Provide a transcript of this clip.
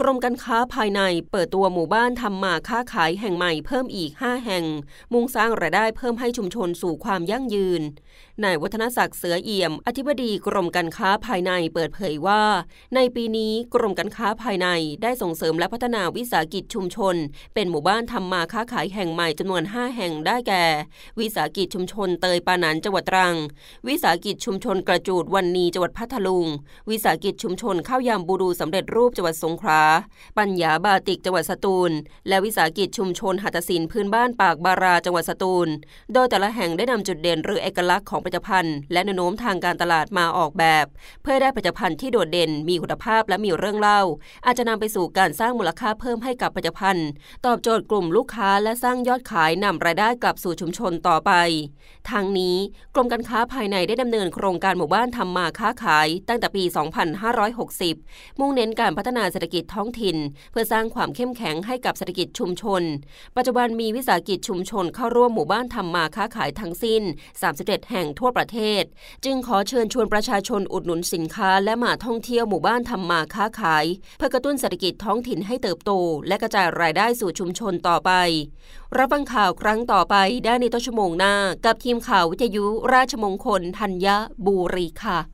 กรมการค้าภายในเปิดตัวหมู่บ้านทำมาค้าขายแห่งใหม่เพิ่มอีก 5 แห่ง มุ่งสร้างรายได้เพิ่มให้ชุมชนสู่ความยั่งยืน นายวัฒนศักดิ์เสือเอี่ยม อธิบดีกรมการค้าภายในเปิดเผยว่า ในปีนี้กรมการค้าภายในได้ส่งเสริมและพัฒนาวิสาหกิจชุมชน เป็นหมู่บ้านทำมาค้าขายแห่งใหม่จำนวน 5 แห่งได้แก่ วิสาหกิจชุมชนเตยปานันจังหวัดตรัง วิสาหกิจชุมชนกระจูดวันนีจังหวัดพัทลุง วิสาหกิจชุมชนข้าวยำบูรูสำเร็จรูปจังหวัดสงขลาปัญญาบาติกจังหวัดสตูล และวิสาหกิจชุมชนหัตถศิลป์พื้นบ้านปากบาราจังหวัดสตูล โดยแต่ละแห่งได้นำจุดเด่นหรือเอกลักษณ์ของผลิตภัณฑ์ และแนวโน้มทางการตลาดมาออกแบบ เพื่อได้ผลิตภัณฑ์ที่โดดเด่น มีคุณภาพและมีเรื่องเล่า อาจจะนำไปสู่การสร้างมูลค่าเพิ่มให้กับผลิตภัณฑ์ ตอบโจทย์กลุ่มลูกค้าและสร้างยอดขายนำรายได้กลับสู่ชุมชนต่อไป ทางนี้กรมการค้าภายในได้ดำเนินโครงการหมู่บ้านทำมาค้าขาย ตั้งแต่ปี 2560 มุ่งเน้นการพัฒนาเศรษฐกิจท้องถิ่น เพื่อสร้างความเข้มแข็งให้กับเศรษฐกิจชุมชน ปัจจุบันมีวิสาหกิจชุมชนเข้าร่วมหมู่บ้านทำมาค้าขายทั้งสิ้น 37 แห่งทั่วประเทศ จึงขอเชิญชวนประชาชนอุดหนุนสินค้า และมาท่องเที่ยวหมู่บ้านทำมาค้าขาย เพื่อกระตุ้นเศรษฐกิจท้องถิ่นให้เติบโต และกระจายรายได้สู่ชุมชนต่อไป รับฟังข่าวครั้งต่อไปได้ในต้นชั่วโมงหน้า กับทีมข่าววิทยุราชมงคลธัญบุรีค่ะ